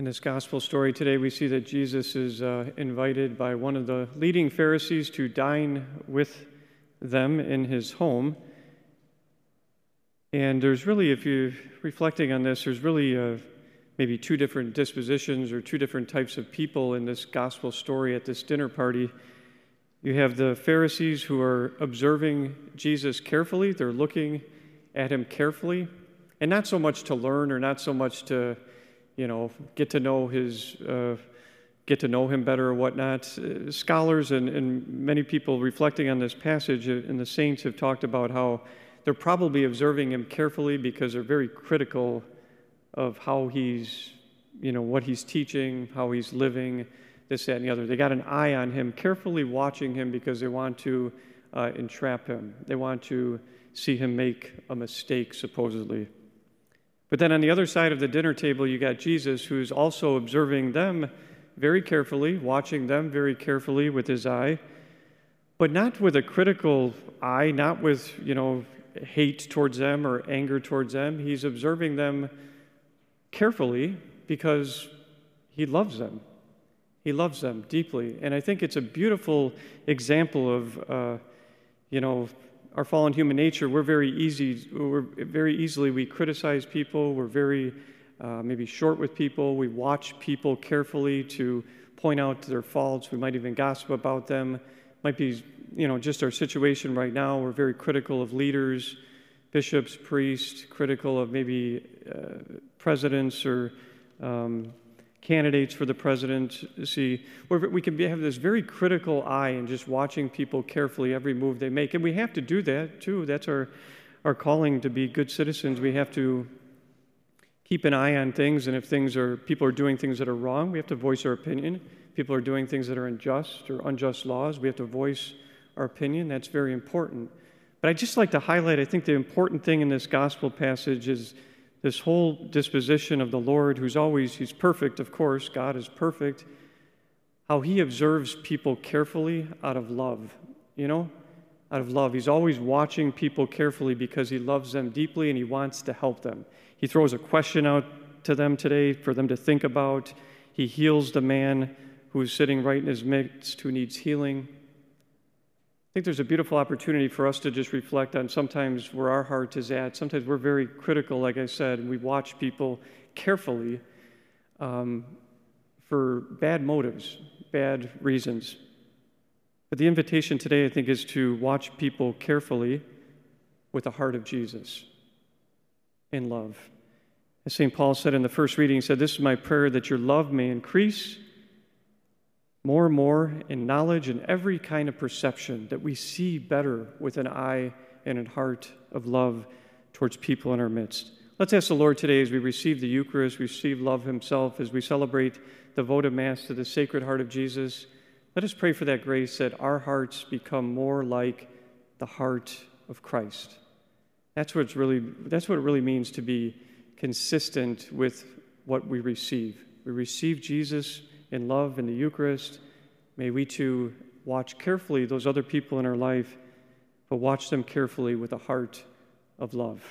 In this gospel story today, we see that Jesus is uh, invited by one of the leading Pharisees to dine with them in his home. And there's really, if you're reflecting on this, there's really uh, maybe two different dispositions or two different types of people in this gospel story at this dinner party. You have the Pharisees who are observing Jesus carefully, they're looking at him carefully, and not so much to learn or not so much to you know, get to know his, uh, get to know him better or whatnot. Uh, scholars and, and many people reflecting on this passage uh, and the saints have talked about how they're probably observing him carefully because they're very critical of how he's, you know, what he's teaching, how he's living, this, that, and the other. They got an eye on him, carefully watching him because they want to uh, entrap him. They want to see him make a mistake, supposedly. But then on the other side of the dinner table, you got Jesus, who's also observing them very carefully, watching them very carefully with his eye, but not with a critical eye, not with, you know, hate towards them or anger towards them. He's observing them carefully because he loves them. He loves them deeply. And I think it's a beautiful example of, uh, you know, our fallen human nature, we're very easy, we're very easily, we criticize people, we're very uh, maybe short with people, we watch people carefully to point out their faults, we might even gossip about them. Might be, you know, just our situation right now, we're very critical of leaders, bishops, priests, critical of maybe uh, presidents or um, candidates for the presidency, where we can be, have this very critical eye and just watching people carefully every move they make. And we have to do that too. That's our, our calling to be good citizens. We have to keep an eye on things, and if things are people are doing things that are wrong, we have to voice our opinion. People are doing things that are unjust or unjust laws, we have to voice our opinion. That's very important. But I'd just like to highlight, I think the important thing in this gospel passage is this whole disposition of the Lord, who's always, he's perfect, of course, God is perfect, how he observes people carefully out of love, you know? Out of love. He's always watching people carefully because he loves them deeply and he wants to help them. He throws a question out to them today for them to think about. He heals the man who's sitting right in his midst who needs healing. I think there's a beautiful opportunity for us to just reflect on sometimes where our heart is at. Sometimes we're very critical, like I said, and we watch people carefully um, for bad motives, bad reasons. But the invitation today, I think, is to watch people carefully with the heart of Jesus in love. As St. Paul said in the first reading, he said, This is my prayer that your love may increase more and more in knowledge and every kind of perception, that we see better with an eye and a heart of love towards people in our midst. Let's ask the Lord today as we receive the Eucharist, receive love Himself, as we celebrate the votive Mass to the Sacred Heart of Jesus. Let us pray for that grace that our hearts become more like the heart of Christ. That's what, it's really, that's what it really means to be consistent with what we receive. We receive Jesus in love in the Eucharist. May we too watch carefully those other people in our life, but watch them carefully with a heart of love.